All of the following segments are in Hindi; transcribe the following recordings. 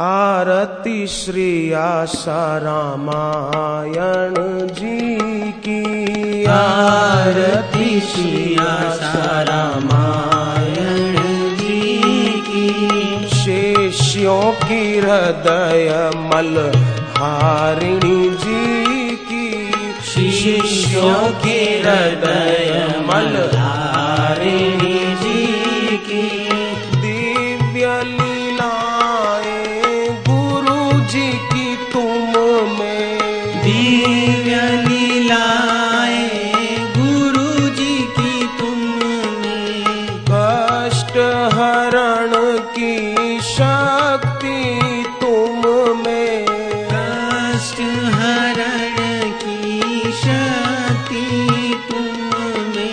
आरती श्री आशा रामायण जी की। आरती श्री आशा रामायण जी की। शिष्यों की हृदय मल हारिणी जी की। शिष्यों की हृदय मल हारिणी हरण की शक्ति तुमने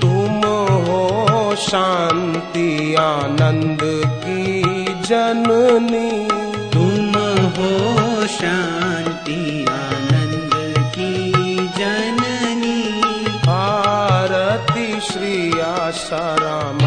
तुम हो शांति आनंद की जननी तुम हो शांति आनंद की जननी। आरती श्री आशा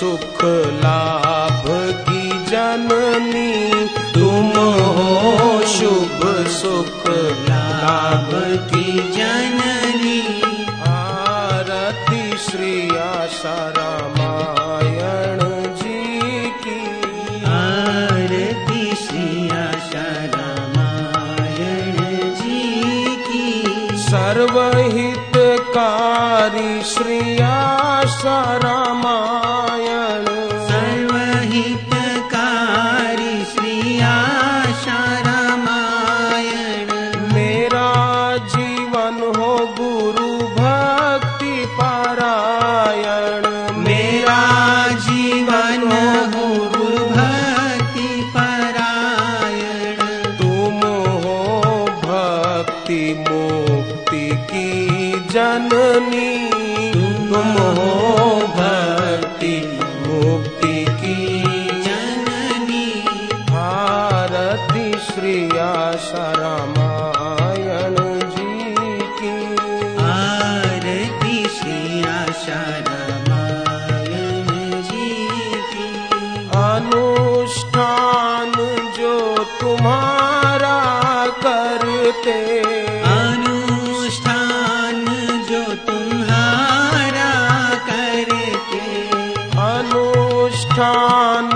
सुख लाभ की जननी तुम हो शुभ सुख लाभ की जननी। आरती श्री आशा रामायण जी की। आरती श्री आशा रामायण जी की। सर्वहितकारी श्री आशा रामायण रामायण जी की। आरती श्री आशा रामायण जी की। अनुष्ठान जो तुम्हारा करते। अनुष्ठान जो तुम्हारा करते। अनुष्ठान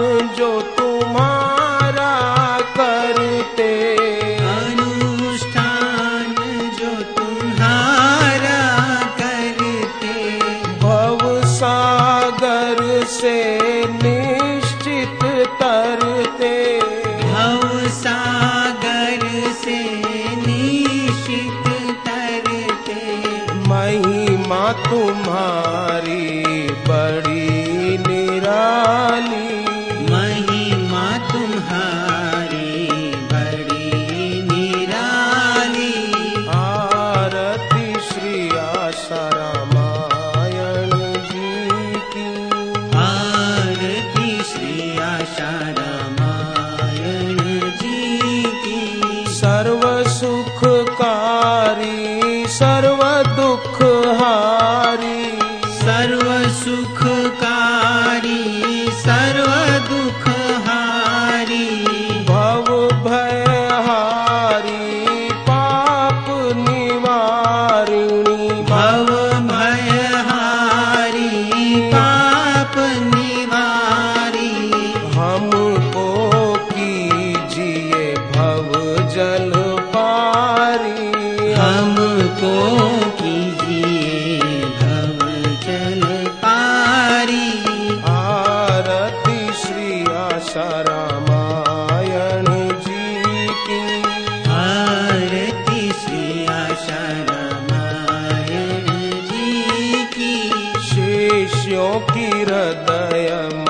महिमा तुम्हारी बड़ी हृदय